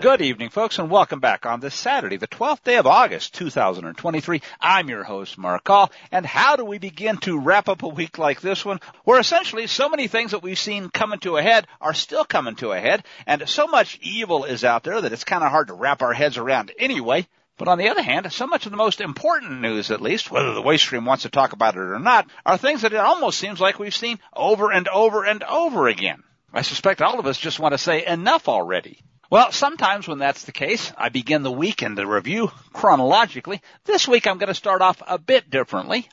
Good evening, folks, and welcome back on this Saturday, the 12th day of August, 2023. I'm your host, Mark Call, and how do we begin to wrap up a week like this one, where essentially so many things that we've seen coming to a head are still coming to a head, and so much evil is out there that it's kind of hard to wrap our heads around anyway. But on the other hand, so much of the most important news, at least, whether the waste stream wants to talk about it or not, are things that it almost seems like we've seen over and over and over again. I suspect all of us just want to say enough already. Well, sometimes when that's the case, I begin the week and the review chronologically. This week I'm going to start off a bit differently.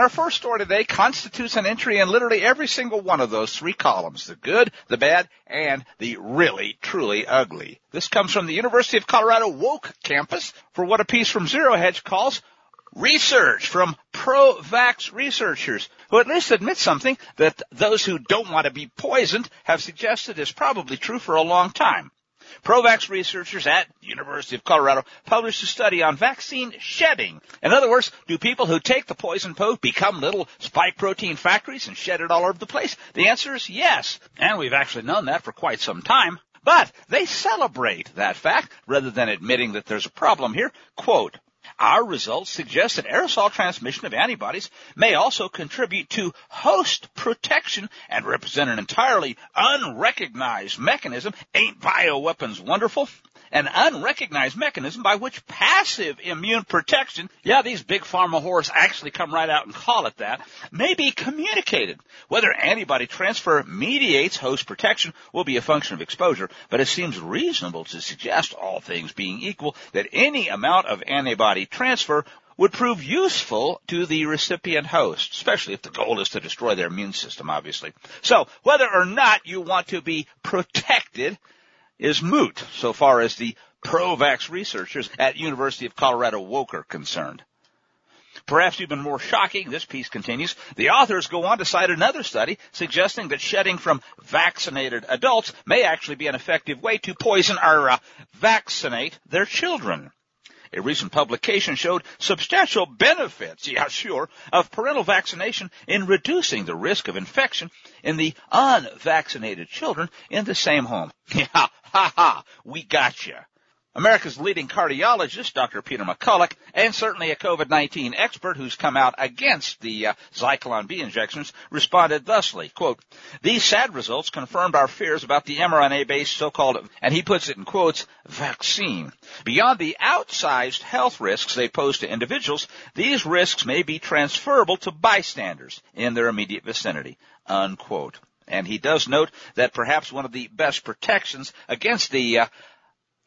Our first story today constitutes an entry in literally every single one of those three columns, the good, the bad, and the really, truly ugly. This comes from the University of Colorado Woke campus for what a piece from Zero Hedge calls research from pro-vax researchers who at least admit something that those who don't want to be poisoned have suggested is probably true for a long time. Provax researchers at the University of Colorado published a study on vaccine shedding. In other words, do people who take the poison poke become little spike protein factories and shed it all over the place? The answer is yes. And we've actually known that for quite some time. But they celebrate that fact rather than admitting that there's a problem here. Quote, our results suggest that aerosol transmission of antibodies may also contribute to host protection and represent an entirely unrecognized mechanism. Ain't bioweapons wonderful? An unrecognized mechanism by which passive immune protection, yeah, these big pharma whores actually come right out and call it that, may be communicated. Whether antibody transfer mediates host protection will be a function of exposure, but it seems reasonable to suggest, all things being equal, that any amount of antibody transfer would prove useful to the recipient host, especially if the goal is to destroy their immune system, obviously. So, whether or not you want to be protected is moot so far as the pro-vax researchers at University of Colorado Woke are concerned. Perhaps even more shocking, this piece continues, the authors go on to cite another study suggesting that shedding from vaccinated adults may actually be an effective way to poison or uh, vaccinate their children. A recent publication showed substantial benefits, yeah sure, of parental vaccination in reducing the risk of infection in the unvaccinated children in the same home. Yeah, ha ha, we got you. America's leading cardiologist, Dr. Peter McCullough, and certainly a COVID-19 expert who's come out against the uh, Zyklon B injections, responded thusly, quote, these sad results confirmed our fears about the mRNA-based so-called, and he puts it in quotes, vaccine. Beyond the outsized health risks they pose to individuals, these risks may be transferable to bystanders in their immediate vicinity, unquote. And he does note that perhaps one of the best protections against the uh,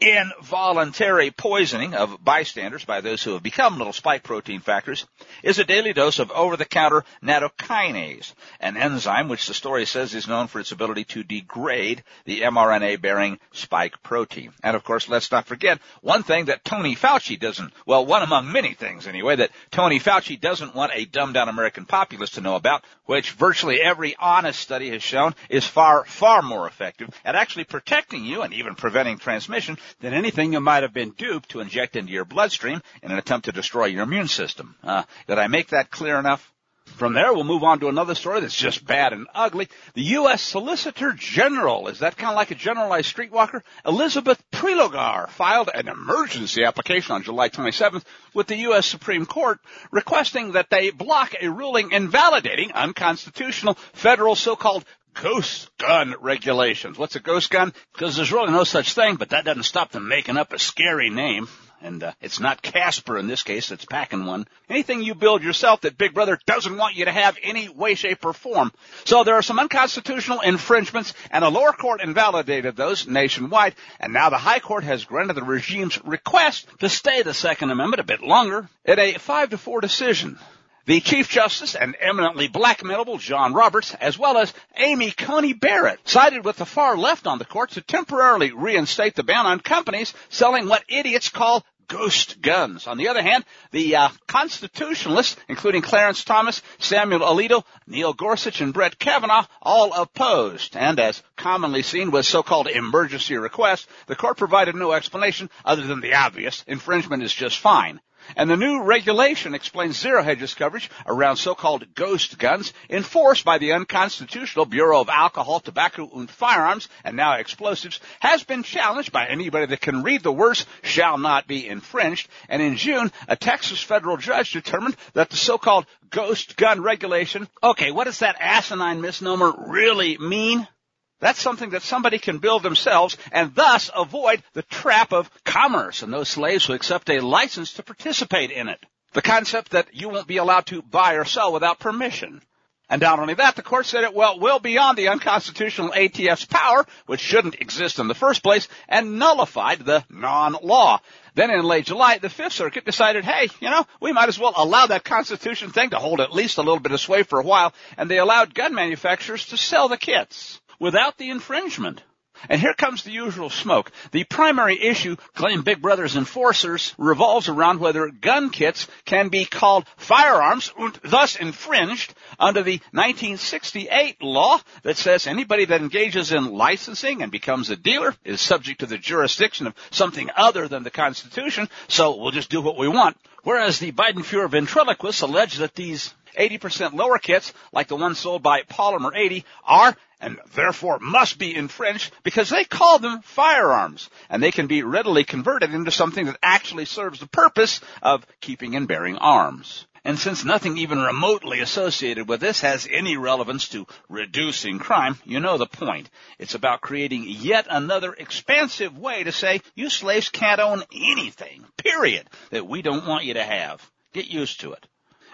involuntary poisoning of bystanders by those who have become little spike protein factors is a daily dose of over-the-counter nattokinase, an enzyme which the story says is known for its ability to degrade the mRNA-bearing spike protein. And of course, let's not forget one thing that Tony Fauci doesn't, well, one among many things anyway, that Tony Fauci doesn't want a dumbed-down American populace to know about, which virtually every honest study has shown is far, far more effective at actually protecting you and even preventing transmission than anything you might have been duped to inject into your bloodstream in an attempt to destroy your immune system. Uh, did I make that clear enough? From there, we'll move on to another story that's just bad and ugly. The U.S. Solicitor General, is that kind of like a generalized streetwalker? Elizabeth Prelogar filed an emergency application on July 27th with the U.S. Supreme Court requesting that they block a ruling invalidating unconstitutional federal so-called ghost gun regulations. What's a ghost gun? Because there's really no such thing, but that doesn't stop them making up a scary name. And uh, it's not Casper in this case, it's packing one. Anything you build yourself that Big Brother doesn't want you to have any way, shape, or form. So there are some unconstitutional infringements, and the lower court invalidated those nationwide, and now the high court has granted the regime's request to stay the Second Amendment a bit longer in a five to four decision. The Chief Justice and eminently black blackmailable John Roberts, as well as Amy Coney Barrett, sided with the far left on the court to temporarily reinstate the ban on companies selling what idiots call ghost guns. On the other hand, the uh, constitutionalists, including Clarence Thomas, Samuel Alito, Neil Gorsuch, and Brett Kavanaugh, all opposed. And as commonly seen with so-called emergency requests, the court provided no explanation other than the obvious: infringement is just fine. And the new regulation explains Zero Hedge's coverage around so-called ghost guns enforced by the unconstitutional Bureau of Alcohol, Tobacco, and Firearms, and now explosives, has been challenged by anybody that can read the words shall not be infringed. And in June, a Texas federal judge determined that the so-called ghost gun regulation, okay, what does that asinine misnomer really mean? That's something that somebody can build themselves and thus avoid the trap of commerce and those slaves who accept a license to participate in it. The concept that you won't be allowed to buy or sell without permission. And not only that, the court said it well, well beyond the unconstitutional ATF's power, which shouldn't exist in the first place, and nullified the non-law. Then in late July, the Fifth Circuit decided, hey, you know, we might as well allow that Constitution thing to hold at least a little bit of sway for a while, and they allowed gun manufacturers to sell the kits without the infringement. And here comes the usual smoke. The primary issue, claim Big Brother's enforcers, revolves around whether gun kits can be called firearms and thus infringed under the 1968 law that says anybody that engages in licensing and becomes a dealer is subject to the jurisdiction of something other than the Constitution, so we'll just do what we want. Whereas the Biden-Fuhrer ventriloquists allege that these 80% lower kits, like the ones sold by Polymer 80, are and therefore must be infringed because they call them firearms and they can be readily converted into something that actually serves the purpose of keeping and bearing arms. And since nothing even remotely associated with this has any relevance to reducing crime, you know the point. It's about creating yet another expansive way to say you slaves can't own anything, period, that we don't want you to have. Get used to it.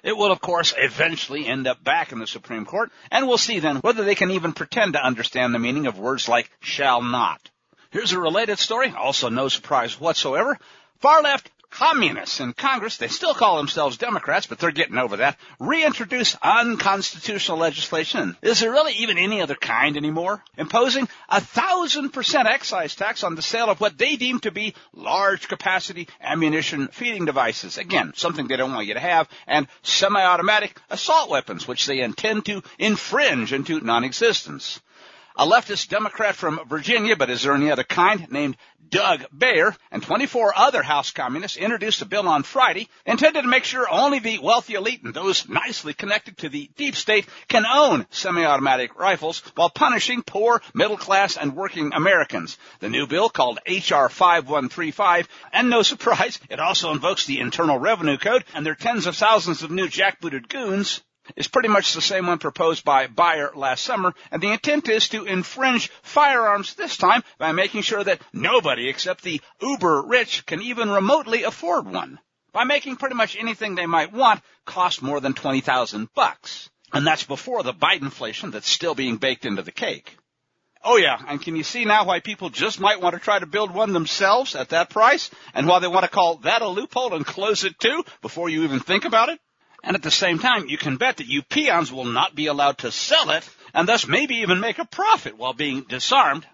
It will, of course, eventually end up back in the Supreme Court, and we'll see then whether they can even pretend to understand the meaning of words like shall not. Here's a related story, also no surprise whatsoever. Far left communists in Congress, they still call themselves Democrats, but they're getting over that, reintroduce unconstitutional legislation. Is there really even any other kind anymore? Imposing a thousand percent excise tax on the sale of what they deem to be large capacity ammunition feeding devices. Again, something they don't want you to have, and semi-automatic assault weapons, which they intend to infringe into non-existence a leftist Democrat from Virginia, but is there any other kind, named Doug Beyer, and 24 other House communists introduced a bill on Friday intended to make sure only the wealthy elite and those nicely connected to the deep state can own semi-automatic rifles while punishing poor, middle class, and working Americans. The new bill called H.R. 5135, and no surprise, it also invokes the Internal Revenue Code and their tens of thousands of new jackbooted goons is pretty much the same one proposed by Beyer last summer, and the intent is to infringe firearms this time by making sure that nobody except the uber rich can even remotely afford one. By making pretty much anything they might want cost more than 20,000 bucks. And that's before the Biden inflation that's still being baked into the cake. Oh yeah, and can you see now why people just might want to try to build one themselves at that price? And why they want to call that a loophole and close it too before you even think about it? And at the same time, you can bet that you peons will not be allowed to sell it and thus maybe even make a profit while being disarmed.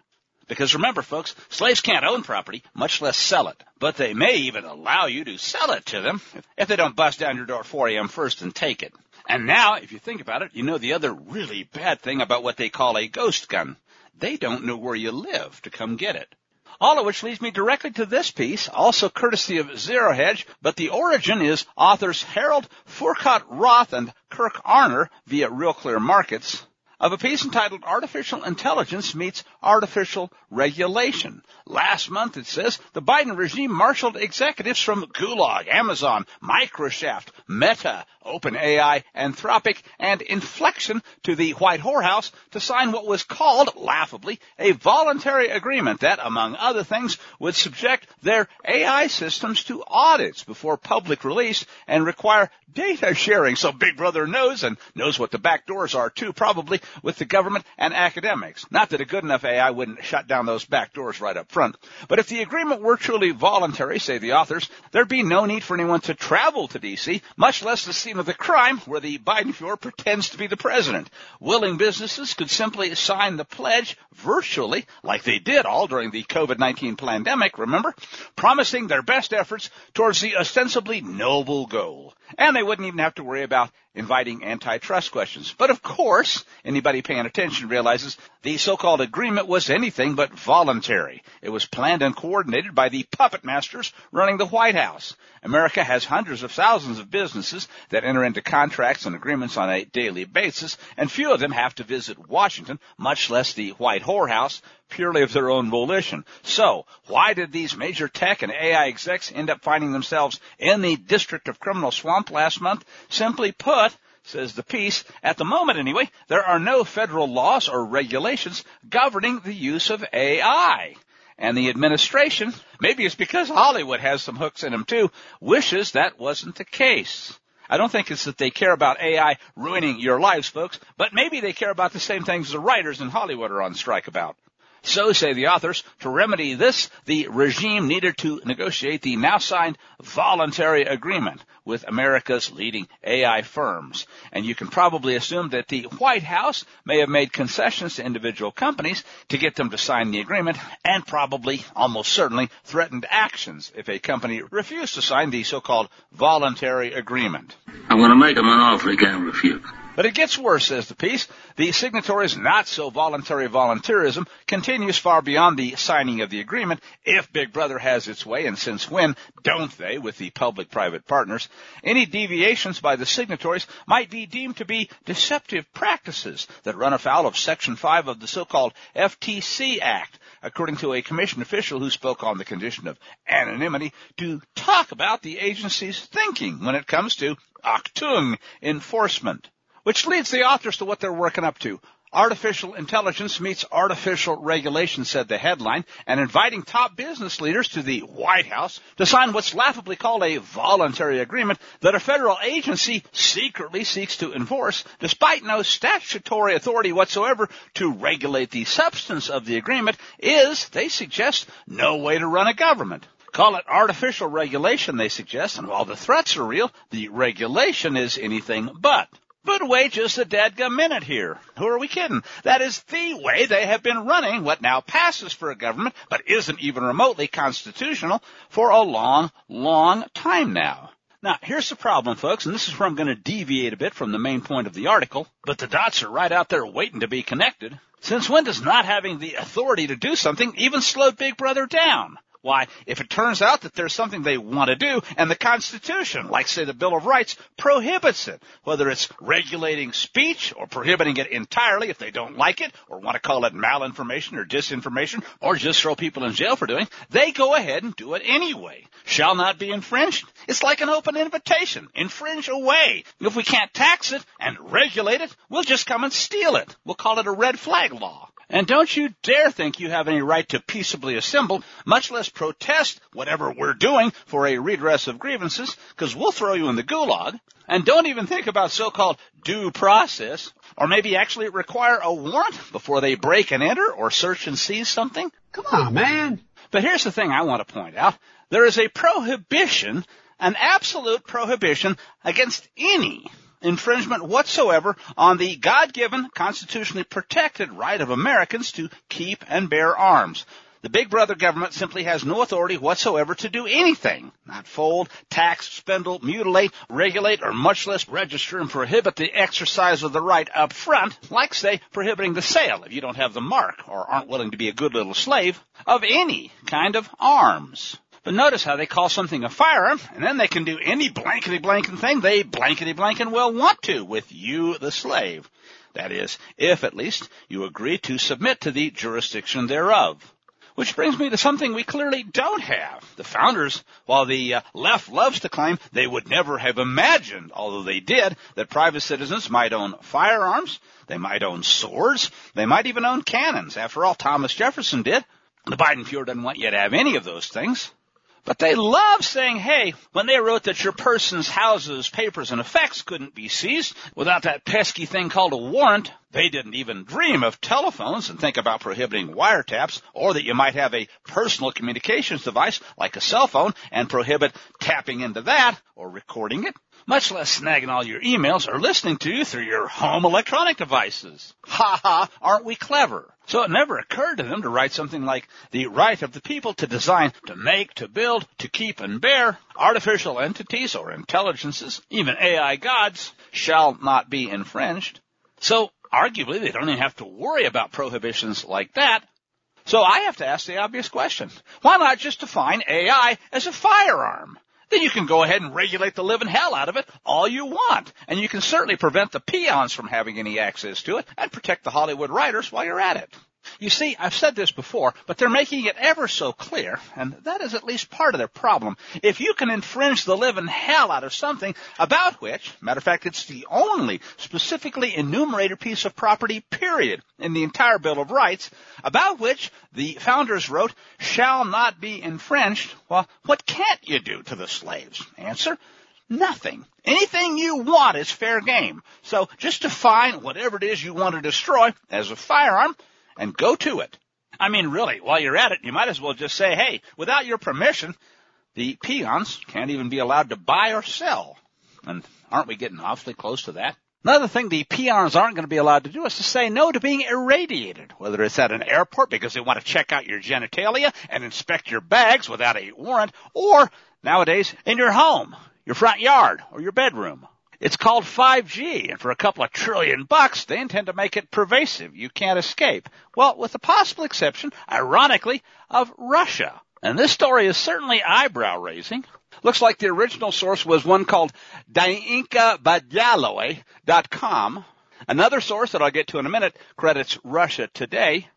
Because remember, folks, slaves can't own property, much less sell it. But they may even allow you to sell it to them if they don't bust down your door 4 a.m. first and take it. And now, if you think about it, you know the other really bad thing about what they call a ghost gun. They don't know where you live to come get it. All of which leads me directly to this piece, also courtesy of Zero Hedge, but the origin is authors Harold Furchtgott Roth and Kirk Arner via Real Clear Markets of a piece entitled Artificial Intelligence Meets Artificial Regulation. Last month, it says, the Biden regime marshaled executives from Gulag, Amazon, Microsoft, Meta, OpenAI, Anthropic, and Inflection to the White Whorehouse to sign what was called, laughably, a voluntary agreement that, among other things, would subject their AI systems to audits before public release and require data sharing so Big Brother knows and knows what the back doors are too, probably, with the government and academics. Not that a good enough AI wouldn't shut down those back doors right up front. But if the agreement were truly voluntary, say the authors, there'd be no need for anyone to travel to DC, much less the scene of the crime where the Biden Fuhrer pretends to be the president. Willing businesses could simply sign the pledge virtually, like they did all during the COVID-19 pandemic, remember? Promising their best efforts towards the ostensibly noble goal. And they wouldn't even have to worry about inviting antitrust questions. But of course, anybody paying attention realizes the so-called agreement was anything but voluntary. It was planned and coordinated by the puppet masters running the White House. America has hundreds of thousands of businesses that enter into contracts and agreements on a daily basis, and few of them have to visit Washington, much less the White Whorehouse, purely of their own volition. So, why did these major tech and AI execs end up finding themselves in the District of Criminal Swamp last month? Simply put, says the piece, at the moment anyway, there are no federal laws or regulations governing the use of AI. And the administration, maybe it's because Hollywood has some hooks in them too, wishes that wasn't the case. I don't think it's that they care about AI ruining your lives, folks, but maybe they care about the same things the writers in Hollywood are on strike about. So say the authors, to remedy this, the regime needed to negotiate the now signed voluntary agreement with America's leading AI firms. And you can probably assume that the White House may have made concessions to individual companies to get them to sign the agreement and probably, almost certainly, threatened actions if a company refused to sign the so-called voluntary agreement. I'm going to make them an offer they can't refuse. But it gets worse, says the piece. The signatories' not so voluntary volunteerism continues far beyond the signing of the agreement if Big Brother has its way, and since when don't they with the public-private partners? Any deviations by the signatories might be deemed to be deceptive practices that run afoul of Section 5 of the so-called FTC Act, according to a commission official who spoke on the condition of anonymity to talk about the agency's thinking when it comes to Achtung enforcement. Which leads the authors to what they're working up to. Artificial intelligence meets artificial regulation, said the headline, and inviting top business leaders to the White House to sign what's laughably called a voluntary agreement that a federal agency secretly seeks to enforce, despite no statutory authority whatsoever to regulate the substance of the agreement, is, they suggest, no way to run a government. Call it artificial regulation, they suggest, and while the threats are real, the regulation is anything but. But wait just a dadgum minute here. Who are we kidding? That is the way they have been running what now passes for a government, but isn't even remotely constitutional for a long, long time now. Now, here's the problem, folks, and this is where I'm going to deviate a bit from the main point of the article, but the dots are right out there waiting to be connected. Since when does not having the authority to do something even slow Big Brother down? Why, if it turns out that there's something they want to do and the Constitution, like say the Bill of Rights, prohibits it, whether it's regulating speech or prohibiting it entirely if they don't like it or want to call it malinformation or disinformation or just throw people in jail for doing, they go ahead and do it anyway. Shall not be infringed. It's like an open invitation. Infringe away. If we can't tax it and regulate it, we'll just come and steal it. We'll call it a red flag law. And don't you dare think you have any right to peaceably assemble, much less protest whatever we're doing for a redress of grievances, because we'll throw you in the gulag. And don't even think about so-called due process, or maybe actually require a warrant before they break and enter or search and seize something. Come on, ah, man. But here's the thing I want to point out. There is a prohibition, an absolute prohibition against any infringement whatsoever on the God-given, constitutionally protected right of Americans to keep and bear arms. The big brother government simply has no authority whatsoever to do anything. Not fold, tax, spindle, mutilate, regulate, or much less register and prohibit the exercise of the right up front, like say prohibiting the sale if you don't have the mark or aren't willing to be a good little slave of any kind of arms. But notice how they call something a firearm, and then they can do any blankety blanking thing they blankety blanking well want to with you, the slave. That is, if at least you agree to submit to the jurisdiction thereof. Which brings me to something we clearly don't have. The founders, while the uh, left loves to claim they would never have imagined, although they did, that private citizens might own firearms, they might own swords, they might even own cannons. After all, Thomas Jefferson did. The Biden Fuhrer doesn't want you to have any of those things. But they love saying, hey, when they wrote that your person's houses, papers, and effects couldn't be seized without that pesky thing called a warrant, they didn't even dream of telephones and think about prohibiting wiretaps or that you might have a personal communications device like a cell phone and prohibit tapping into that or recording it much less snagging all your emails or listening to you through your home electronic devices. Ha ha, aren't we clever? So it never occurred to them to write something like the right of the people to design, to make, to build, to keep and bear artificial entities or intelligences, even AI gods, shall not be infringed. So arguably they don't even have to worry about prohibitions like that. So I have to ask the obvious question. Why not just define AI as a firearm? Then you can go ahead and regulate the living hell out of it all you want. And you can certainly prevent the peons from having any access to it and protect the Hollywood writers while you're at it. You see, I've said this before, but they're making it ever so clear, and that is at least part of their problem. If you can infringe the living hell out of something about which, matter of fact, it's the only specifically enumerated piece of property, period, in the entire Bill of Rights, about which the founders wrote, shall not be infringed, well, what can't you do to the slaves? Answer, Nothing. Anything you want is fair game. So just define whatever it is you want to destroy as a firearm and go to it. I mean, really, while you're at it, you might as well just say, hey, without your permission, the peons can't even be allowed to buy or sell. And aren't we getting awfully close to that? Another thing the peons aren't going to be allowed to do is to say no to being irradiated, whether it's at an airport because they want to check out your genitalia and inspect your bags without a warrant, or nowadays in your home, your front yard, or your bedroom. It's called 5G, and for a couple of trillion bucks, they intend to make it pervasive. You can't escape. Well, with the possible exception, ironically, of Russia. And this story is certainly eyebrow raising. Looks like the original source was one called DaiinkaBadyaloy.com. Another source that I'll get to in a minute credits Russia Today.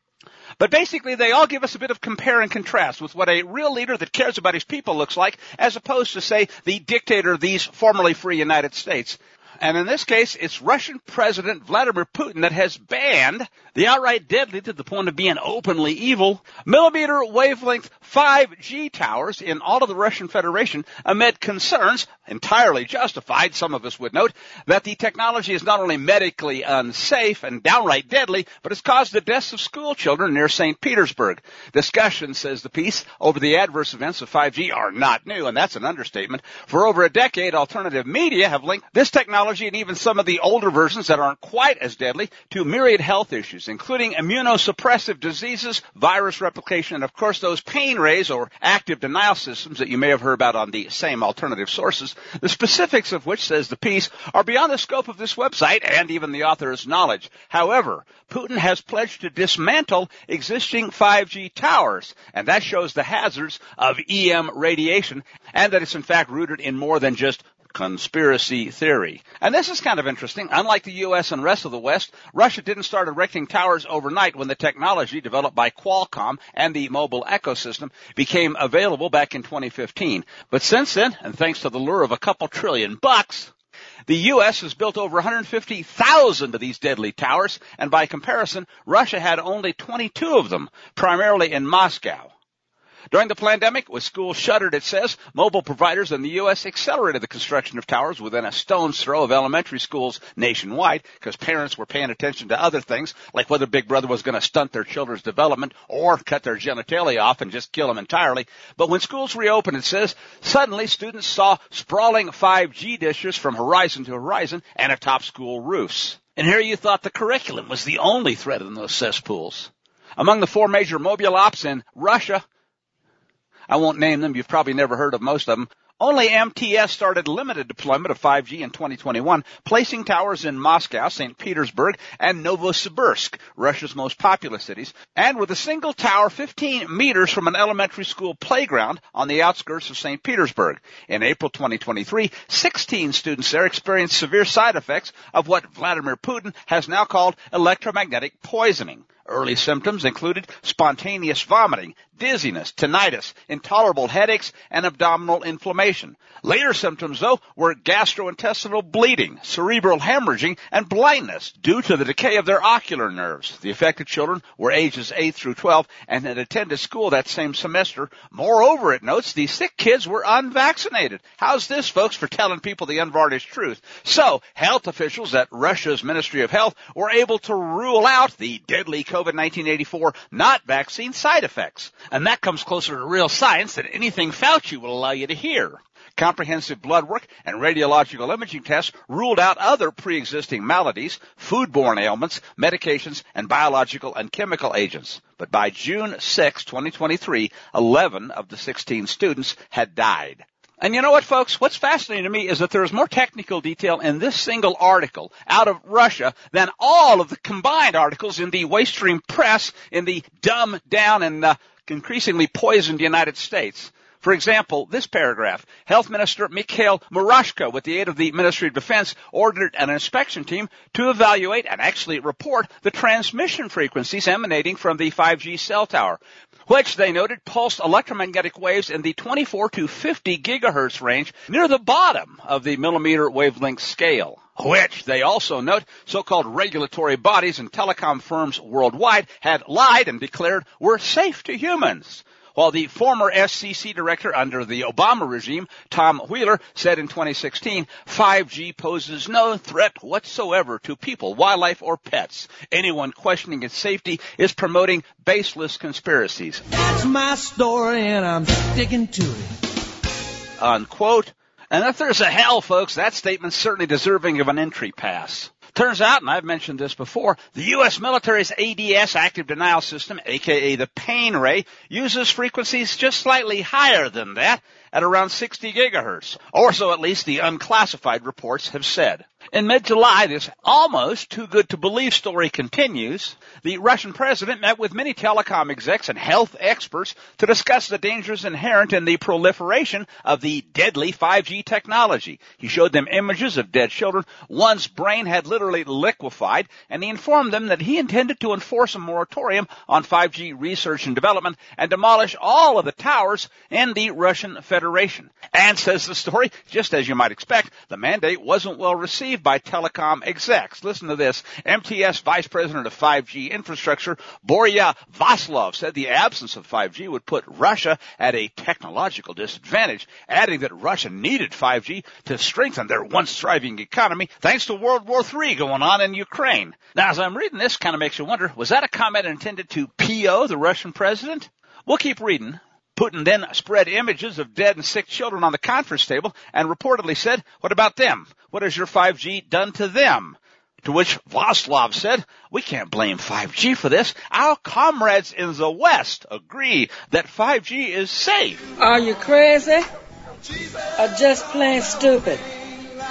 But basically, they all give us a bit of compare and contrast with what a real leader that cares about his people looks like, as opposed to, say, the dictator of these formerly free United States. And in this case, it's Russian President Vladimir Putin that has banned the outright deadly to the point of being openly evil millimeter wavelength 5G towers in all of the Russian Federation amid concerns, entirely justified, some of us would note, that the technology is not only medically unsafe and downright deadly, but has caused the deaths of school children near St. Petersburg. Discussion, says the piece, over the adverse events of 5G are not new, and that's an understatement. For over a decade, alternative media have linked this technology technology and even some of the older versions that aren't quite as deadly to myriad health issues, including immunosuppressive diseases, virus replication, and of course those pain rays or active denial systems that you may have heard about on the same alternative sources, the specifics of which, says the piece, are beyond the scope of this website and even the author's knowledge. However, Putin has pledged to dismantle existing 5G towers, and that shows the hazards of EM radiation and that it's in fact rooted in more than just conspiracy theory. And this is kind of interesting. Unlike the US and rest of the West, Russia didn't start erecting towers overnight when the technology developed by Qualcomm and the mobile ecosystem became available back in 2015. But since then, and thanks to the lure of a couple trillion bucks, the U.S. has built over 150,000 of these deadly towers, and by comparison, Russia had only 22 of them, primarily in Moscow. During the pandemic, with schools shuttered, it says, mobile providers in the U.S. accelerated the construction of towers within a stone's throw of elementary schools nationwide because parents were paying attention to other things, like whether Big Brother was going to stunt their children's development or cut their genitalia off and just kill them entirely. But when schools reopened, it says, suddenly students saw sprawling 5G dishes from horizon to horizon and atop school roofs. And here you thought the curriculum was the only threat in those cesspools. Among the four major mobile ops in Russia, I won't name them. You've probably never heard of most of them. Only MTS started limited deployment of 5G in 2021, placing towers in Moscow, St. Petersburg, and Novosibirsk, Russia's most populous cities, and with a single tower 15 meters from an elementary school playground on the outskirts of St. Petersburg. In April 2023, 16 students there experienced severe side effects of what Vladimir Putin has now called electromagnetic poisoning. Early symptoms included spontaneous vomiting, dizziness, tinnitus, intolerable headaches, and abdominal inflammation. Later symptoms, though, were gastrointestinal bleeding, cerebral hemorrhaging, and blindness due to the decay of their ocular nerves. The affected children were ages 8 through 12 and had attended school that same semester. Moreover, it notes the sick kids were unvaccinated. How's this, folks, for telling people the unvarnished truth? So, health officials at Russia's Ministry of Health were able to rule out the deadly COVID-1984 not vaccine side effects. And that comes closer to real science than anything Fauci will allow you to hear. Comprehensive blood work and radiological imaging tests ruled out other pre-existing maladies, foodborne ailments, medications, and biological and chemical agents. But by June 6, 2023, 11 of the 16 students had died. And you know what, folks? What's fascinating to me is that there is more technical detail in this single article out of Russia than all of the combined articles in the waste stream press in the dumbed down and uh, increasingly poisoned United States. For example, this paragraph, Health Minister Mikhail Murashko, with the aid of the Ministry of Defense, ordered an inspection team to evaluate and actually report the transmission frequencies emanating from the 5G cell tower, which they noted pulsed electromagnetic waves in the 24 to 50 gigahertz range near the bottom of the millimeter wavelength scale which they also note so-called regulatory bodies and telecom firms worldwide had lied and declared were safe to humans. While the former FCC director under the Obama regime, Tom Wheeler, said in 2016, 5G poses no threat whatsoever to people, wildlife, or pets. Anyone questioning its safety is promoting baseless conspiracies. That's my story and I'm sticking to it. Unquote. And if there's a hell, folks, that statement's certainly deserving of an entry pass. Turns out, and I've mentioned this before, the U.S. military's ADS active denial system, aka the pain ray, uses frequencies just slightly higher than that at around 60 gigahertz, or so at least the unclassified reports have said. In mid-July, this almost too good to believe story continues. The Russian president met with many telecom execs and health experts to discuss the dangers inherent in the proliferation of the deadly 5G technology. He showed them images of dead children. One's brain had literally liquefied, and he informed them that he intended to enforce a moratorium on 5G research and development and demolish all of the towers in the Russian Federation. And says the story, just as you might expect, the mandate wasn't well received by telecom execs. Listen to this. MTS Vice President of 5G Infrastructure, Borya Vaslov, said the absence of 5G would put Russia at a technological disadvantage, adding that Russia needed 5G to strengthen their once thriving economy thanks to World War III going on in Ukraine. Now, as I'm reading this, kind of makes you wonder, was that a comment intended to PO the Russian president? We'll keep reading. Putin then spread images of dead and sick children on the conference table and reportedly said, what about them? What has your 5G done to them? To which Vaslov said, we can't blame 5G for this. Our comrades in the West agree that 5G is safe. Are you crazy? Or just plain stupid?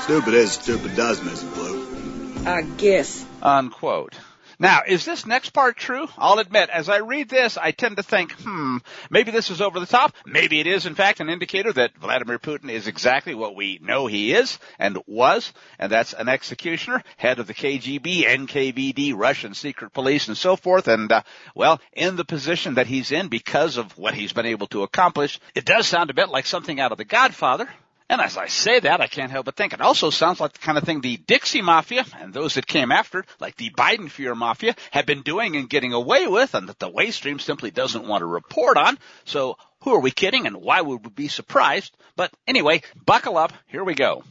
Stupid is stupid does, Mrs. Blue. I guess. Unquote. Now, is this next part true? I'll admit, as I read this, I tend to think, hmm, maybe this is over the top. Maybe it is, in fact, an indicator that Vladimir Putin is exactly what we know he is and was, and that's an executioner, head of the KGB, NKVD, Russian secret police, and so forth. And, uh, well, in the position that he's in because of what he's been able to accomplish, it does sound a bit like something out of The Godfather. And as I say that, I can't help but think it also sounds like the kind of thing the Dixie Mafia and those that came after, like the Biden Fear Mafia, have been doing and getting away with, and that the waste stream simply doesn't want to report on. So who are we kidding, and why would we be surprised? But anyway, buckle up. Here we go.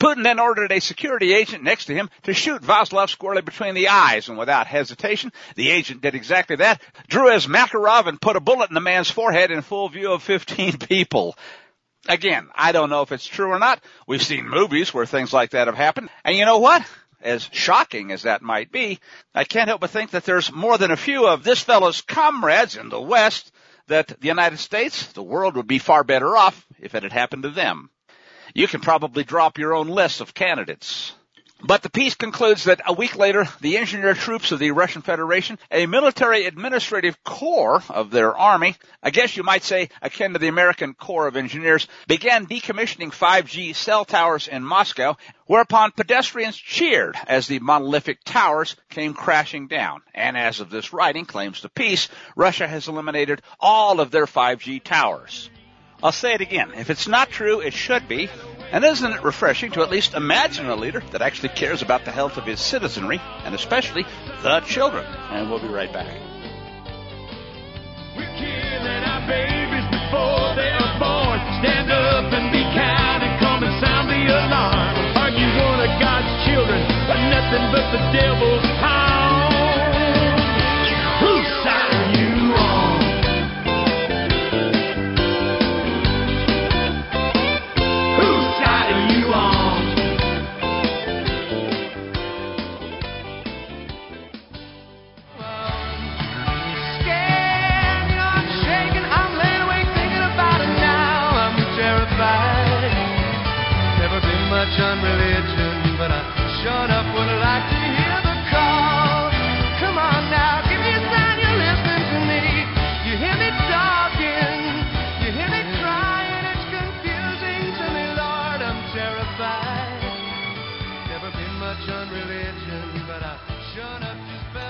Putin then ordered a security agent next to him to shoot Vaslov squarely between the eyes, and without hesitation, the agent did exactly that, drew his Makarov and put a bullet in the man's forehead in full view of 15 people. Again, I don't know if it's true or not. We've seen movies where things like that have happened. And you know what? As shocking as that might be, I can't help but think that there's more than a few of this fellow's comrades in the West that the United States, the world would be far better off if it had happened to them. You can probably drop your own list of candidates. But the piece concludes that a week later, the engineer troops of the Russian Federation, a military administrative corps of their army, I guess you might say akin to the American Corps of Engineers, began decommissioning 5G cell towers in Moscow, whereupon pedestrians cheered as the monolithic towers came crashing down. And as of this writing, claims the piece, Russia has eliminated all of their 5G towers. I'll say it again. If it's not true, it should be. And isn't it refreshing to at least imagine a leader that actually cares about the health of his citizenry, and especially the children? And we'll be right back. We're killing our babies before they are born. Stand up and be kind and come and sound the alarm. Are you one of God's children or nothing but the devil's much I'm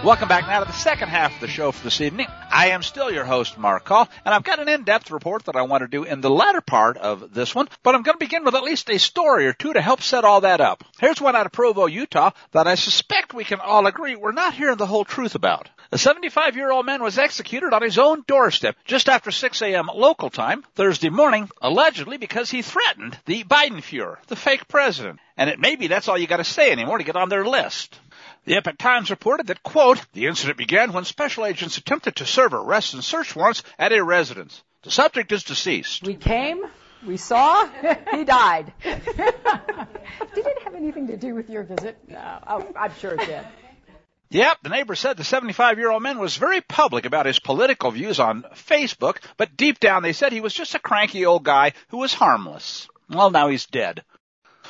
Welcome back now to the second half of the show for this evening. I am still your host, Mark Call, and I've got an in-depth report that I want to do in the latter part of this one, but I'm going to begin with at least a story or two to help set all that up. Here's one out of Provo, Utah that I suspect we can all agree we're not hearing the whole truth about. A 75 year old man was executed on his own doorstep just after 6 a.m. local time Thursday morning, allegedly because he threatened the Biden Fuhrer, the fake president. And it maybe that's all you got to say anymore to get on their list. The Epoch Times reported that, quote, the incident began when special agents attempted to serve arrest and search warrants at a residence. The subject is deceased. We came, we saw, he died. did it have anything to do with your visit? No, oh, I'm sure it did. Yep, the neighbor said the 75 year old man was very public about his political views on Facebook, but deep down they said he was just a cranky old guy who was harmless. Well, now he's dead.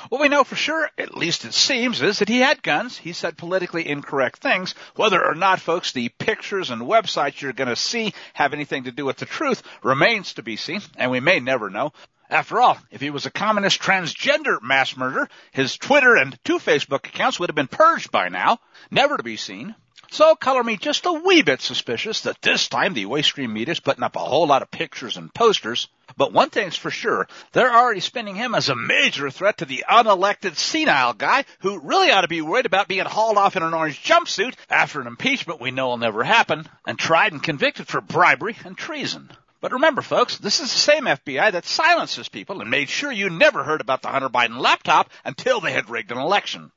What we know for sure, at least it seems, is that he had guns. He said politically incorrect things. Whether or not, folks, the pictures and websites you're going to see have anything to do with the truth remains to be seen, and we may never know. After all, if he was a communist transgender mass murderer, his Twitter and two Facebook accounts would have been purged by now, never to be seen. So color me just a wee bit suspicious that this time the waste stream media is putting up a whole lot of pictures and posters. But one thing's for sure, they're already spinning him as a major threat to the unelected senile guy who really ought to be worried about being hauled off in an orange jumpsuit after an impeachment we know will never happen and tried and convicted for bribery and treason. But remember, folks, this is the same FBI that silences people and made sure you never heard about the Hunter Biden laptop until they had rigged an election.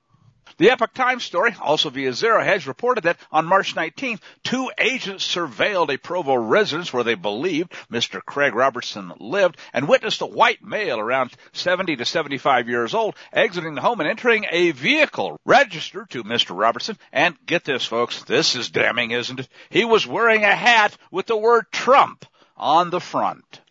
The Epoch Times story, also via Zero Hedge, reported that on March 19th, two agents surveilled a Provo residence where they believed Mr. Craig Robertson lived and witnessed a white male around 70 to 75 years old exiting the home and entering a vehicle registered to Mr. Robertson. And get this, folks, this is damning, isn't it? He was wearing a hat with the word Trump on the front.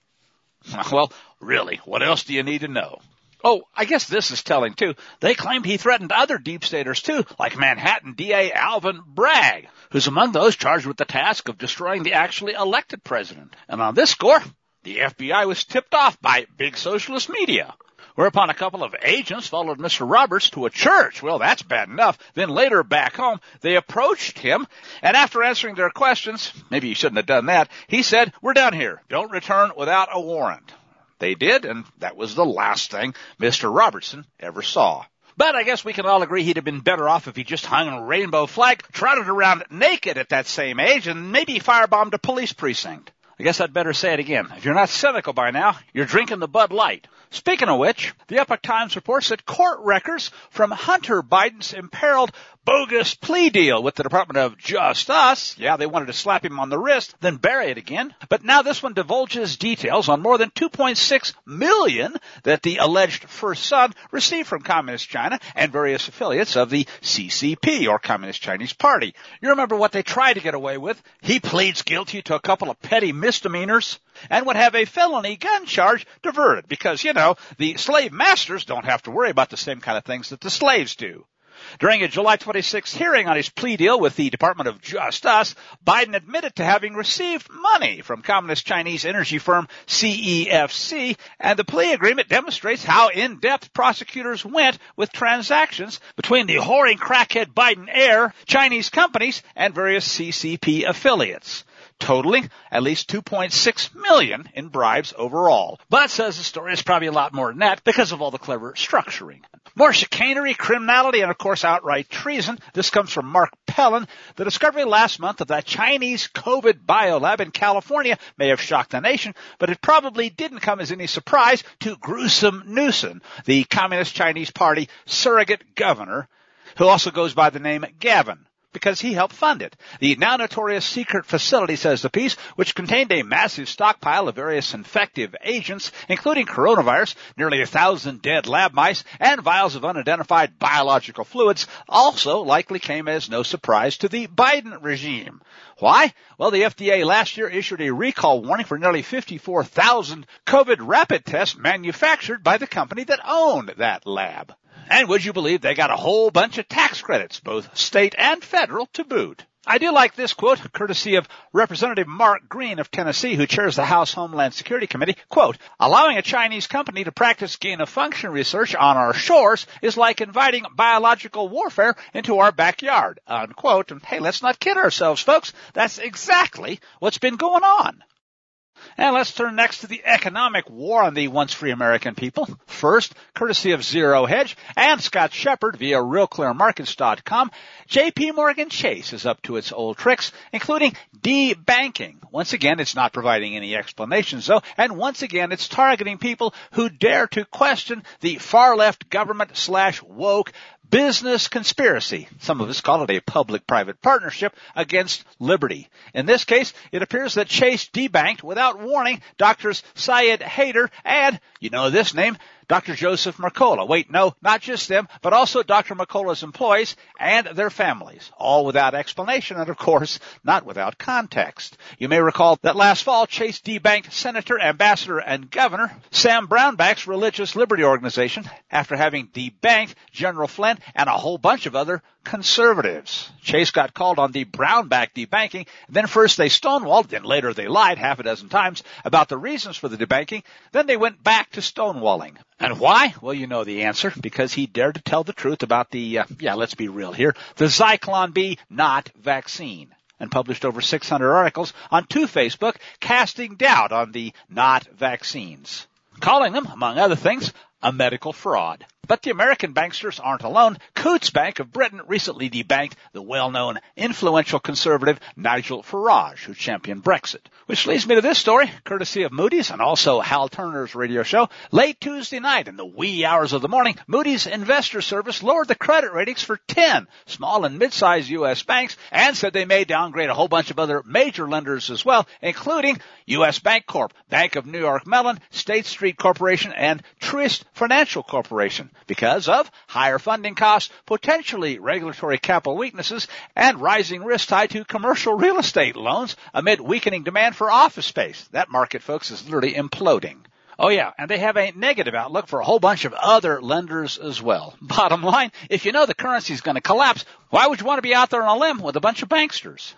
Well, really, what else do you need to know? Oh, I guess this is telling too. They claimed he threatened other deep staters too, like Manhattan DA Alvin Bragg, who's among those charged with the task of destroying the actually elected president. And on this score, the FBI was tipped off by big socialist media. Whereupon a couple of agents followed Mr. Roberts to a church. Well, that's bad enough. Then later back home, they approached him, and after answering their questions, maybe you shouldn't have done that, he said, we're done here. Don't return without a warrant. They did, and that was the last thing Mr. Robertson ever saw. But I guess we can all agree he'd have been better off if he just hung a rainbow flag, trotted around naked at that same age, and maybe firebombed a police precinct. I guess I'd better say it again. If you're not cynical by now, you're drinking the Bud Light. Speaking of which, the Epoch Times reports that court records from Hunter Biden's imperiled bogus plea deal with the Department of Justice. Yeah, they wanted to slap him on the wrist, then bury it again. But now this one divulges details on more than 2.6 million that the alleged first son received from Communist China and various affiliates of the CCP or Communist Chinese Party. You remember what they tried to get away with? He pleads guilty to a couple of petty misdemeanors and would have a felony gun charge diverted because, you know, the slave masters don't have to worry about the same kind of things that the slaves do. During a July 26th hearing on his plea deal with the Department of Justice, Biden admitted to having received money from Communist Chinese energy firm CEFC, and the plea agreement demonstrates how in-depth prosecutors went with transactions between the whoring crackhead Biden heir, Chinese companies, and various CCP affiliates totaling at least 2.6 million in bribes overall. But says the story is probably a lot more than that because of all the clever structuring. More chicanery, criminality, and of course outright treason. This comes from Mark Pellin. The discovery last month of that Chinese COVID biolab in California may have shocked the nation, but it probably didn't come as any surprise to Gruesome Newsom, the Communist Chinese Party surrogate governor, who also goes by the name Gavin because he helped fund it. The now notorious secret facility, says the piece, which contained a massive stockpile of various infective agents, including coronavirus, nearly a thousand dead lab mice, and vials of unidentified biological fluids, also likely came as no surprise to the Biden regime. Why? Well, the FDA last year issued a recall warning for nearly 54,000 COVID rapid tests manufactured by the company that owned that lab. And would you believe they got a whole bunch of tax credits, both state and federal, to boot? I do like this quote, courtesy of Representative Mark Green of Tennessee, who chairs the House Homeland Security Committee. Quote, allowing a Chinese company to practice gain of function research on our shores is like inviting biological warfare into our backyard. Unquote. And hey, let's not kid ourselves, folks. That's exactly what's been going on. And let's turn next to the economic war on the once free American people. First, courtesy of Zero Hedge and Scott Shepard via RealClearMarkets.com, JP Morgan Chase is up to its old tricks, including debanking. Once again, it's not providing any explanations though, and once again, it's targeting people who dare to question the far left government slash woke business conspiracy. Some of us call it a public-private partnership against liberty. In this case, it appears that Chase debanked without warning doctors Syed Haider and, you know this name, Dr. Joseph Mercola. Wait, no, not just them, but also Dr. Mercola's employees and their families, all without explanation and of course not without context. You may recall that last fall Chase debanked Senator, Ambassador, and Governor Sam Brownback's Religious Liberty Organization after having debanked General Flynn and a whole bunch of other conservatives. Chase got called on the Brownback debanking. Then first they stonewalled, then later they lied half a dozen times about the reasons for the debanking. Then they went back to stonewalling. And why? Well, you know the answer. Because he dared to tell the truth about the, uh, yeah, let's be real here, the Zyklon B not vaccine and published over 600 articles on to Facebook casting doubt on the not vaccines. Calling them, among other things, a medical fraud. But the American banksters aren't alone. Coutts Bank of Britain recently debanked the well-known influential conservative Nigel Farage, who championed Brexit. Which leads me to this story, courtesy of Moody's and also Hal Turner's radio show. Late Tuesday night in the wee hours of the morning, Moody's Investor Service lowered the credit ratings for 10 small and mid-sized U.S. banks and said they may downgrade a whole bunch of other major lenders as well, including U.S. Bancorp, Bank of New York Mellon, State Street Corporation, and Truist Financial Corporation because of higher funding costs, potentially regulatory capital weaknesses, and rising risk tied to commercial real estate loans amid weakening demand for office space. That market, folks, is literally imploding. Oh yeah, and they have a negative outlook for a whole bunch of other lenders as well. Bottom line, if you know the currency is going to collapse, why would you want to be out there on a limb with a bunch of banksters?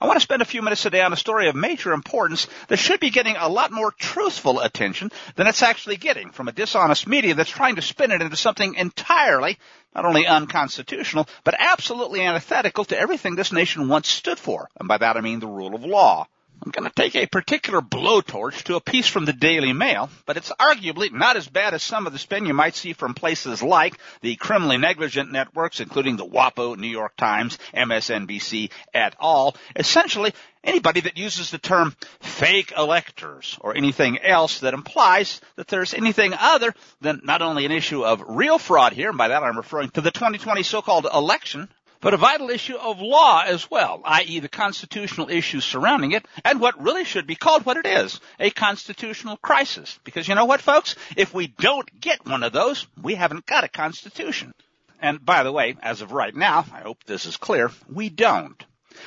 I want to spend a few minutes today on a story of major importance that should be getting a lot more truthful attention than it's actually getting from a dishonest media that's trying to spin it into something entirely not only unconstitutional, but absolutely antithetical to everything this nation once stood for. And by that I mean the rule of law. I'm going to take a particular blowtorch to a piece from the Daily Mail, but it's arguably not as bad as some of the spin you might see from places like the criminally negligent networks, including the WAPO, New York Times, MSNBC et al. Essentially, anybody that uses the term fake electors or anything else that implies that there's anything other than not only an issue of real fraud here, and by that I'm referring to the 2020 so-called election, but a vital issue of law as well, i.e. the constitutional issues surrounding it, and what really should be called what it is, a constitutional crisis. Because you know what, folks? If we don't get one of those, we haven't got a constitution. And by the way, as of right now, I hope this is clear, we don't.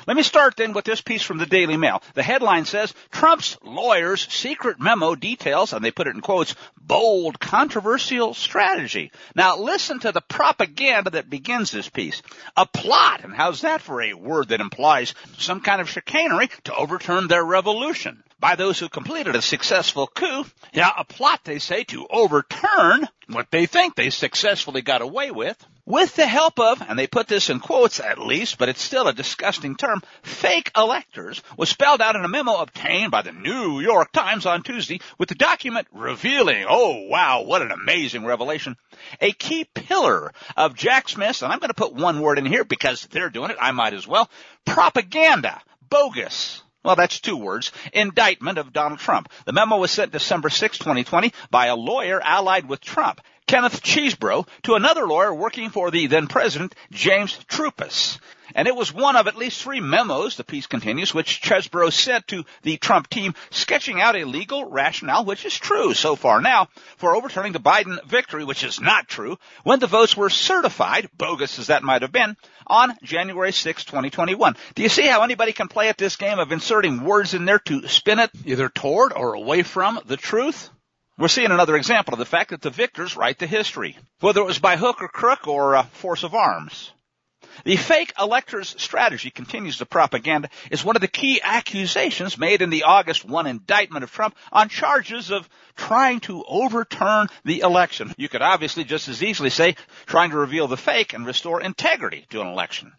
Let me start then with this piece from the Daily Mail. The headline says, Trump's lawyers' secret memo details, and they put it in quotes, bold, controversial strategy. Now listen to the propaganda that begins this piece. A plot, and how's that for a word that implies some kind of chicanery to overturn their revolution? By those who completed a successful coup. Yeah, a plot, they say, to overturn what they think they successfully got away with with the help of, and they put this in quotes at least, but it's still a disgusting term, fake electors was spelled out in a memo obtained by the New York Times on Tuesday with the document revealing, oh wow, what an amazing revelation, a key pillar of Jack Smith's, and I'm going to put one word in here because they're doing it, I might as well, propaganda, bogus. Well, that's two words. Indictment of Donald Trump. The memo was sent December 6, 2020 by a lawyer allied with Trump. Kenneth Chesebro to another lawyer working for the then president, James Troupis. And it was one of at least three memos, the piece continues, which Chesebro sent to the Trump team sketching out a legal rationale, which is true so far now, for overturning the Biden victory, which is not true, when the votes were certified, bogus as that might have been, on January 6, 2021. Do you see how anybody can play at this game of inserting words in there to spin it either toward or away from the truth? We're seeing another example of the fact that the victors write the history, whether it was by hook or crook or uh, force of arms. The fake electors strategy continues the propaganda is one of the key accusations made in the August 1 indictment of Trump on charges of trying to overturn the election. You could obviously just as easily say trying to reveal the fake and restore integrity to an election.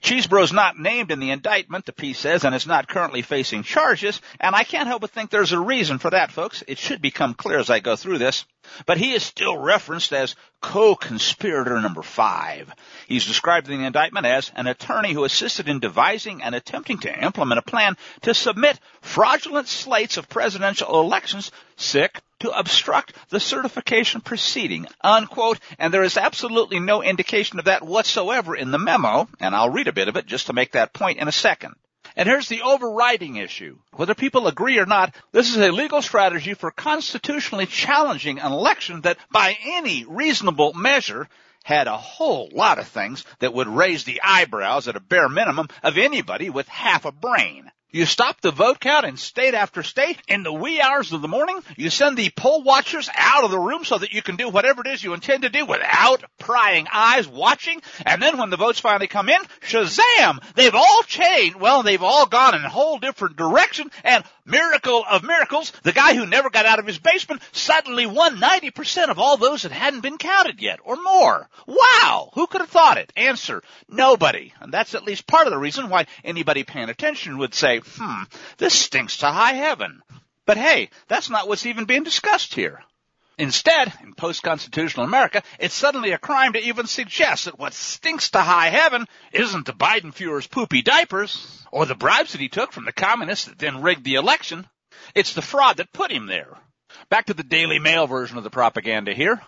Chesebro's not named in the indictment, the piece says, and is not currently facing charges, and I can't help but think there's a reason for that, folks. It should become clear as I go through this. But he is still referenced as co-conspirator number five. He's described in the indictment as an attorney who assisted in devising and attempting to implement a plan to submit fraudulent slates of presidential elections, sic, to obstruct the certification proceeding, unquote, and there is absolutely no indication of that whatsoever in the memo, and I'll read a bit of it just to make that point in a second. And here's the overriding issue. Whether people agree or not, this is a legal strategy for constitutionally challenging an election that by any reasonable measure had a whole lot of things that would raise the eyebrows at a bare minimum of anybody with half a brain. You stop the vote count in state after state in the wee hours of the morning. You send the poll watchers out of the room so that you can do whatever it is you intend to do without prying eyes watching. And then when the votes finally come in, shazam! They've all changed. Well, they've all gone in a whole different direction. And miracle of miracles, the guy who never got out of his basement suddenly won 90% of all those that hadn't been counted yet or more. Wow! Who could have thought it? Answer, nobody. And that's at least part of the reason why anybody paying attention would say, hmm, this stinks to high heaven. But hey, that's not what's even being discussed here. Instead, in post-constitutional America, it's suddenly a crime to even suggest that what stinks to high heaven isn't the Biden Fuhrer's poopy diapers or the bribes that he took from the communists that then rigged the election. It's the fraud that put him there. Back to the Daily Mail version of the propaganda here.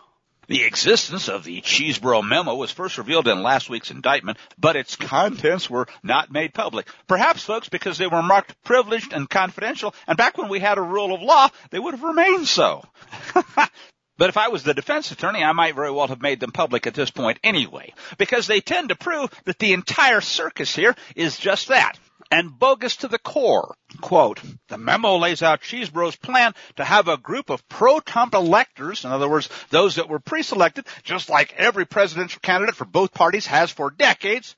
The existence of the Chesebro memo was first revealed in last week's indictment, but its contents were not made public. Perhaps, folks, because they were marked privileged and confidential, and back when we had a rule of law, they would have remained so. But if I was the defense attorney, I might very well have made them public at this point anyway, because they tend to prove that the entire circus here is just that and bogus to the core. Quote, the memo lays out Chesebro's plan to have a group of pro-Trump electors, in other words, those that were pre-selected, just like every presidential candidate for both parties has for decades,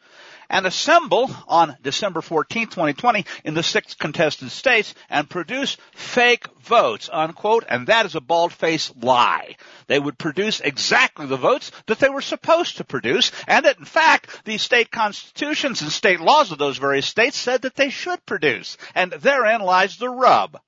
and assemble on December 14, 2020 in the six contested states and produce fake votes, unquote, and that is a bald-faced lie. They would produce exactly the votes that they were supposed to produce, and that in fact the state constitutions and state laws of those various states said that they should produce, and therein lies the rub.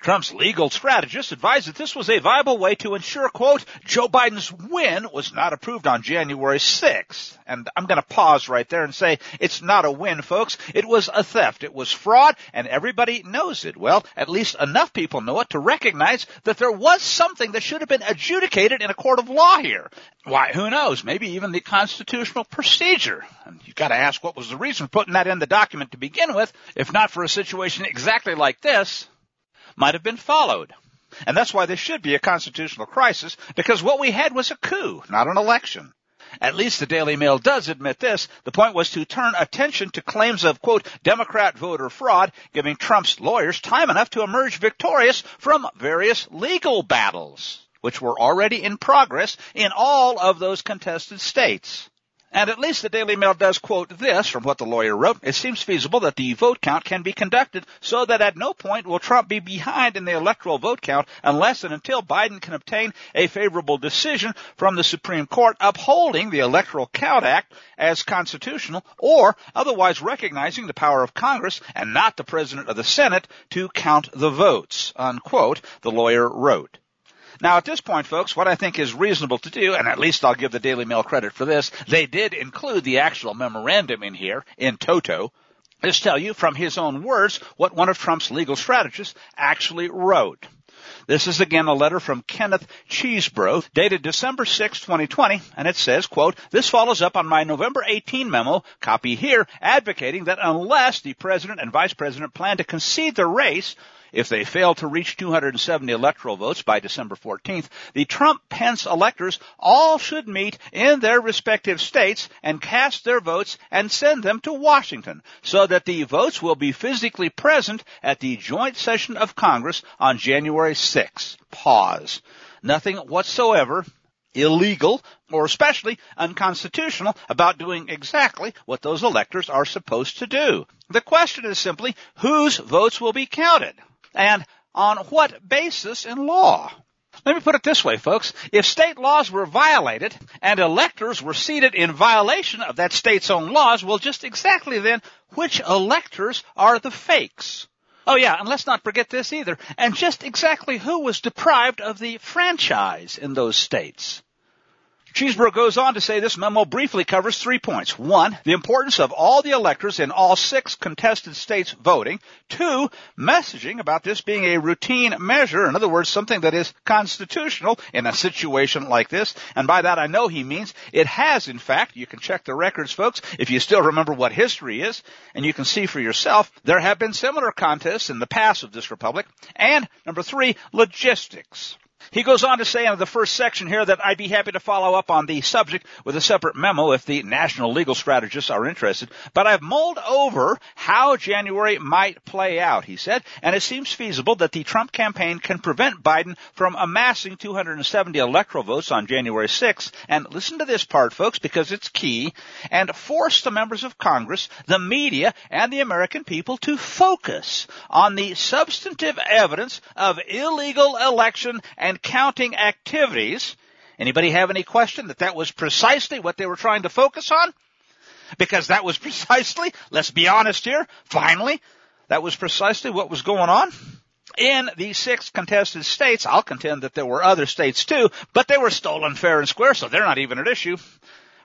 Trump's legal strategist advised that this was a viable way to ensure, quote, Joe Biden's win was not approved on January 6th. And I'm going to pause right there and say it's not a win, folks. It was a theft. It was fraud, and everybody knows it. Well, at least enough people know it to recognize that there was something that should have been adjudicated in a court of law here. Why, who knows? Maybe even the constitutional procedure. And you've got to ask what was the reason for putting that in the document to begin with, if not for a situation exactly like this might have been followed. And that's why there should be a constitutional crisis, because what we had was a coup, not an election. At least the Daily Mail does admit this. The point was to turn attention to claims of, quote, Democrat voter fraud, giving Trump's lawyers time enough to emerge victorious from various legal battles, which were already in progress in all of those contested states. And at least the Daily Mail does quote this from what the lawyer wrote. It seems feasible that the vote count can be conducted so that at no point will Trump be behind in the electoral vote count unless and until Biden can obtain a favorable decision from the Supreme Court upholding the Electoral Count Act as constitutional or otherwise recognizing the power of Congress and not the President of the Senate to count the votes, unquote, the lawyer wrote. Now, at this point, folks, what I think is reasonable to do, and at least I'll give the Daily Mail credit for this, they did include the actual memorandum in here, in toto, is tell you from his own words what one of Trump's legal strategists actually wrote. This is again a letter from Kenneth Chesebro, dated December 6, 2020, and it says, quote, this follows up on my November 18 memo, copy here, advocating that unless the president and vice president plan to concede the race, if they fail to reach 270 electoral votes by December 14th, the Trump-Pence electors all should meet in their respective states and cast their votes and send them to Washington so that the votes will be physically present at the joint session of Congress on January 6th. Pause. Nothing whatsoever illegal or especially unconstitutional about doing exactly what those electors are supposed to do. The question is simply whose votes will be counted and on what basis in law? Let me put it this way, folks. If state laws were violated and electors were seated in violation of that state's own laws, well, just exactly then, which electors are the fakes? Oh yeah, and let's not forget this either. And just exactly who was deprived of the franchise in those states? Chesebro goes on to say this memo briefly covers three points. One, the importance of all the electors in all six contested states voting. Two, messaging about this being a routine measure. In other words, something that is constitutional in a situation like this. And by that I know he means it has in fact, you can check the records folks, if you still remember what history is, and you can see for yourself, there have been similar contests in the past of this republic. And number three, logistics. He goes on to say in the first section here that I'd be happy to follow up on the subject with a separate memo if the national legal strategists are interested, but I've mulled over how January might play out, he said, and it seems feasible that the Trump campaign can prevent Biden from amassing 270 electoral votes on January 6th, and listen to this part, folks, because it's key, and force the members of Congress, the media, and the American people to focus on the substantive evidence of illegal election and and counting activities. Anybody have any question that that was precisely what they were trying to focus on? Because that was precisely, let's be honest here, finally, that was precisely what was going on. In the six contested states, I'll contend that there were other states too, but they were stolen fair and square, so they're not even at issue.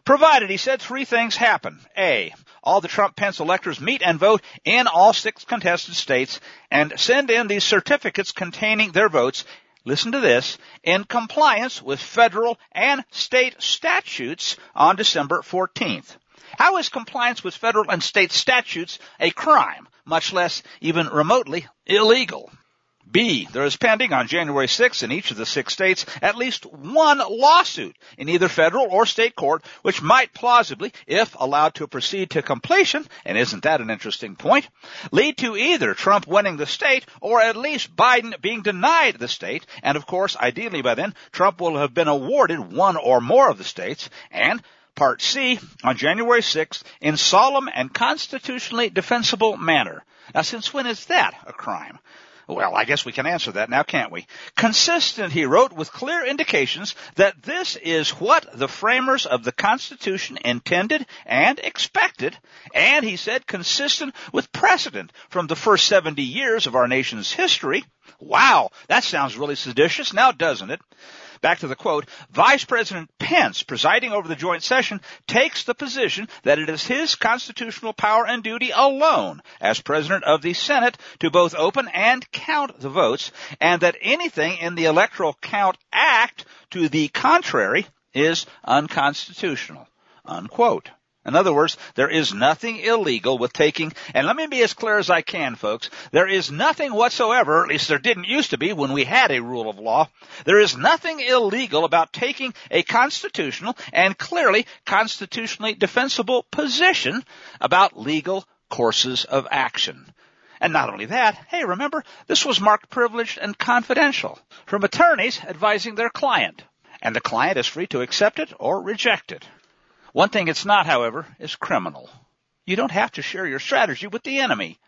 Provided, he said, three things happen. A, all the Trump-Pence electors meet and vote in all six contested states and send in these certificates containing their votes listen to this, in compliance with federal and state statutes on December 14th. How is compliance with federal and state statutes a crime, much less even remotely illegal? B. There is pending on January 6 in each of the six states at least one lawsuit in either federal or state court which might plausibly, if allowed to proceed to completion, and isn't that an interesting point, lead to either Trump winning the state or at least Biden being denied the state, and of course, ideally by then, Trump will have been awarded one or more of the states, and Part C on January 6th in solemn and constitutionally defensible manner. Now since when is that a crime? Well, I guess we can answer that now, can't we? Consistent, he wrote, with clear indications that this is what the framers of the Constitution intended and expected, and he said consistent with precedent from the first 70 years of our nation's history. Wow, that sounds really seditious now, doesn't it? Back to the quote, Vice President Pence, presiding over the joint session, takes the position that it is his constitutional power and duty alone, as President of the Senate, to both open and count the votes, and that anything in the Electoral Count Act to the contrary is unconstitutional. Unquote. In other words, there is nothing illegal with taking, and let me be as clear as I can, folks. There is nothing whatsoever, at least there didn't used to be when we had a rule of law. There is nothing illegal about taking a constitutional and clearly constitutionally defensible position about legal courses of action. And not only that, hey, remember, this was marked privileged and confidential from attorneys advising their client. And the client is free to accept it or reject it. One thing it's not, however, is criminal. You don't have to share your strategy with the enemy.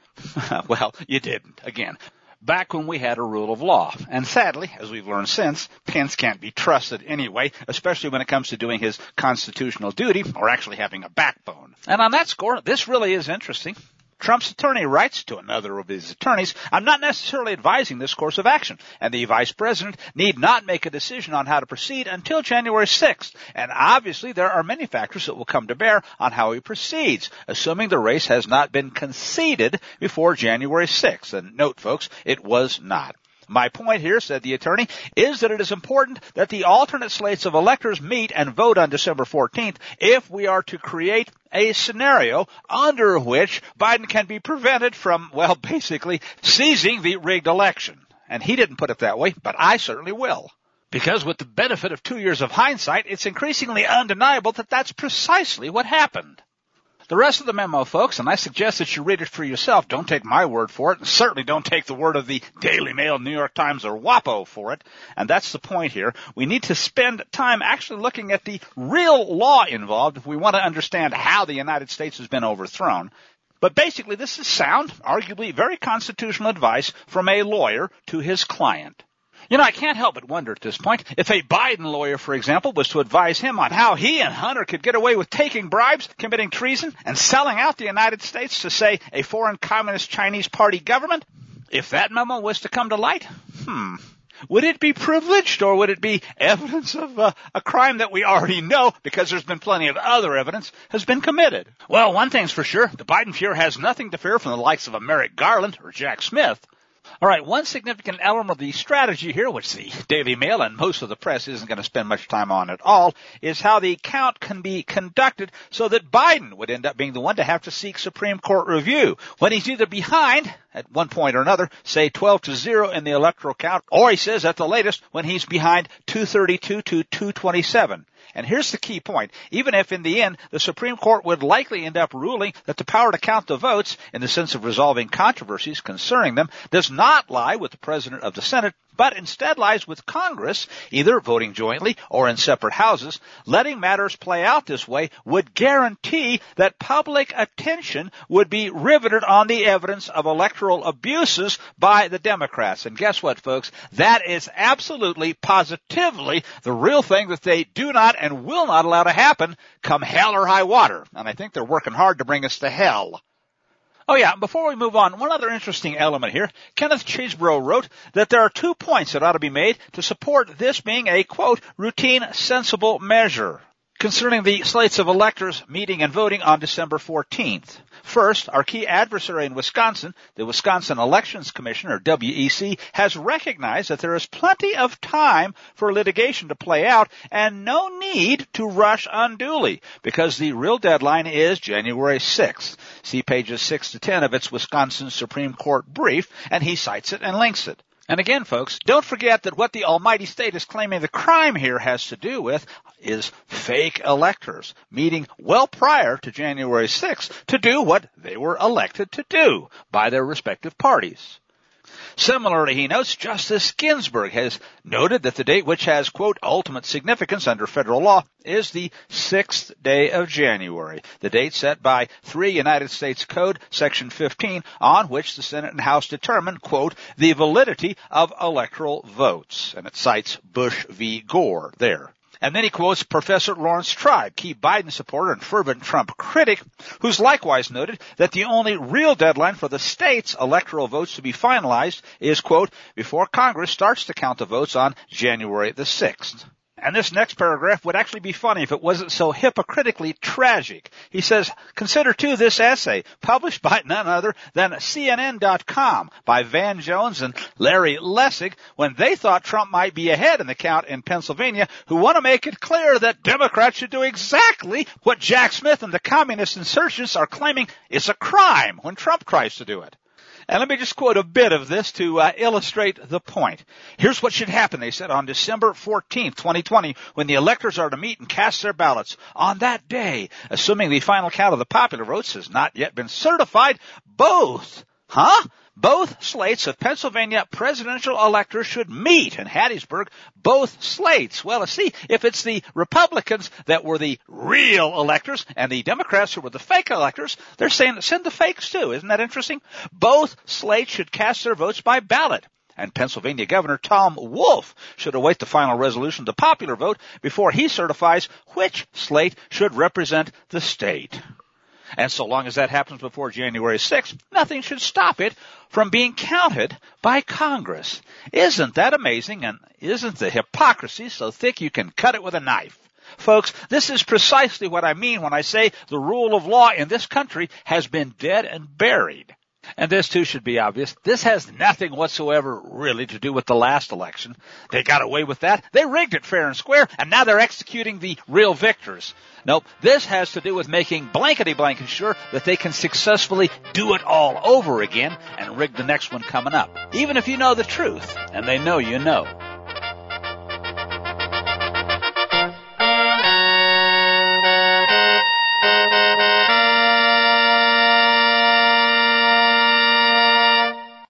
well, you didn't. Again, back when we had a rule of law. And sadly, as we've learned since, Pence can't be trusted anyway, especially when it comes to doing his constitutional duty or actually having a backbone. And on that score, this really is interesting. Trump's attorney writes to another of his attorneys, I'm not necessarily advising this course of action, and the vice president need not make a decision on how to proceed until January 6th. And obviously there are many factors that will come to bear on how he proceeds, assuming the race has not been conceded before January 6th. And note folks, it was not. My point here, said the attorney, is that it is important that the alternate slates of electors meet and vote on December 14th if we are to create a scenario under which Biden can be prevented from, well, basically seizing the rigged election. And he didn't put it that way, but I certainly will. Because with the benefit of two years of hindsight, it's increasingly undeniable that that's precisely what happened. The rest of the memo, folks, and I suggest that you read it for yourself. Don't take my word for it, and certainly don't take the word of the Daily Mail, New York Times, or WAPO for it. And that's the point here. We need to spend time actually looking at the real law involved if we want to understand how the United States has been overthrown. But basically, this is sound, arguably very constitutional advice from a lawyer to his client. You know, I can't help but wonder at this point if a Biden lawyer, for example, was to advise him on how he and Hunter could get away with taking bribes, committing treason, and selling out the United States to, say, a foreign communist Chinese party government, if that memo was to come to light, hmm, would it be privileged or would it be evidence of uh, a crime that we already know because there's been plenty of other evidence has been committed? Well, one thing's for sure, the Biden Fuhrer has nothing to fear from the likes of a Merrick Garland or Jack Smith. All right, one significant element of the strategy here, which the Daily Mail and most of the press isn't going to spend much time on at all, is how the count can be conducted so that Biden would end up being the one to have to seek Supreme Court review when he's either behind at one point or another, say 12 to 0 in the electoral count, or he says at the latest when he's behind 232 to 227. And here's the key point. Even if in the end the Supreme Court would likely end up ruling that the power to count the votes in the sense of resolving controversies concerning them does not lie with the President of the Senate, but instead lies with Congress, either voting jointly or in separate houses, letting matters play out this way would guarantee that public attention would be riveted on the evidence of electoral abuses by the Democrats. And guess what, folks? That is absolutely, positively the real thing that they do not and will not allow to happen come hell or high water. And I think they're working hard to bring us to hell. Oh yeah, before we move on, one other interesting element here. Kenneth Chesebro wrote that there are two points that ought to be made to support this being a quote, routine sensible measure concerning the slates of electors meeting and voting on December 14th. First, our key adversary in Wisconsin, the Wisconsin Elections Commission, or WEC, has recognized that there is plenty of time for litigation to play out and no need to rush unduly because the real deadline is January 6th. See pages 6 to 10 of its Wisconsin Supreme Court brief and he cites it and links it. And again, folks, don't forget that what the almighty state is claiming the crime here has to do with is fake electors meeting well prior to January 6th to do what they were elected to do by their respective parties. Similarly, he notes Justice Ginsburg has noted that the date which has, quote, ultimate significance under federal law is the sixth day of January, the date set by 3 United States Code, section 15, on which the Senate and House determine, quote, the validity of electoral votes. And it cites Bush v. Gore there. And then he quotes Professor Laurence Tribe, key Biden supporter and fervent Trump critic, who's likewise noted that the only real deadline for the state's electoral votes to be finalized is, quote, before Congress starts to count the votes on January the 6th. And this next paragraph would actually be funny if it wasn't so hypocritically tragic. He says, consider too this essay, published by none other than CNN.com by Van Jones and Larry Lessig when they thought Trump might be ahead in the count in Pennsylvania, who want to make it clear that Democrats should do exactly what Jack Smith and the communist insurgents are claiming is a crime when Trump tries to do it. And let me just quote a bit of this to uh, illustrate the point. Here's what should happen, they said, on December 14th, 2020, when the electors are to meet and cast their ballots. On that day, assuming the final count of the popular votes has not yet been certified, both, huh? Both slates of Pennsylvania presidential electors should meet in Harrisburg. Both slates. Well, see, if it's the Republicans that were the real electors and the Democrats who were the fake electors, they're saying send the fakes too. Isn't that interesting? Both slates should cast their votes by ballot and Pennsylvania Governor Tom Wolf should await the final resolution of the popular vote before he certifies which slate should represent the state. And so long as that happens before January 6th, nothing should stop it from being counted by Congress. Isn't that amazing? And isn't the hypocrisy so thick you can cut it with a knife? Folks, this is precisely what I mean when I say the rule of law in this country has been dead and buried. And this too should be obvious. This has nothing whatsoever really to do with the last election. They got away with that. They rigged it fair and square, and now they're executing the real victors. Nope. This has to do with making blankety blanket sure that they can successfully do it all over again and rig the next one coming up. Even if you know the truth, and they know you know.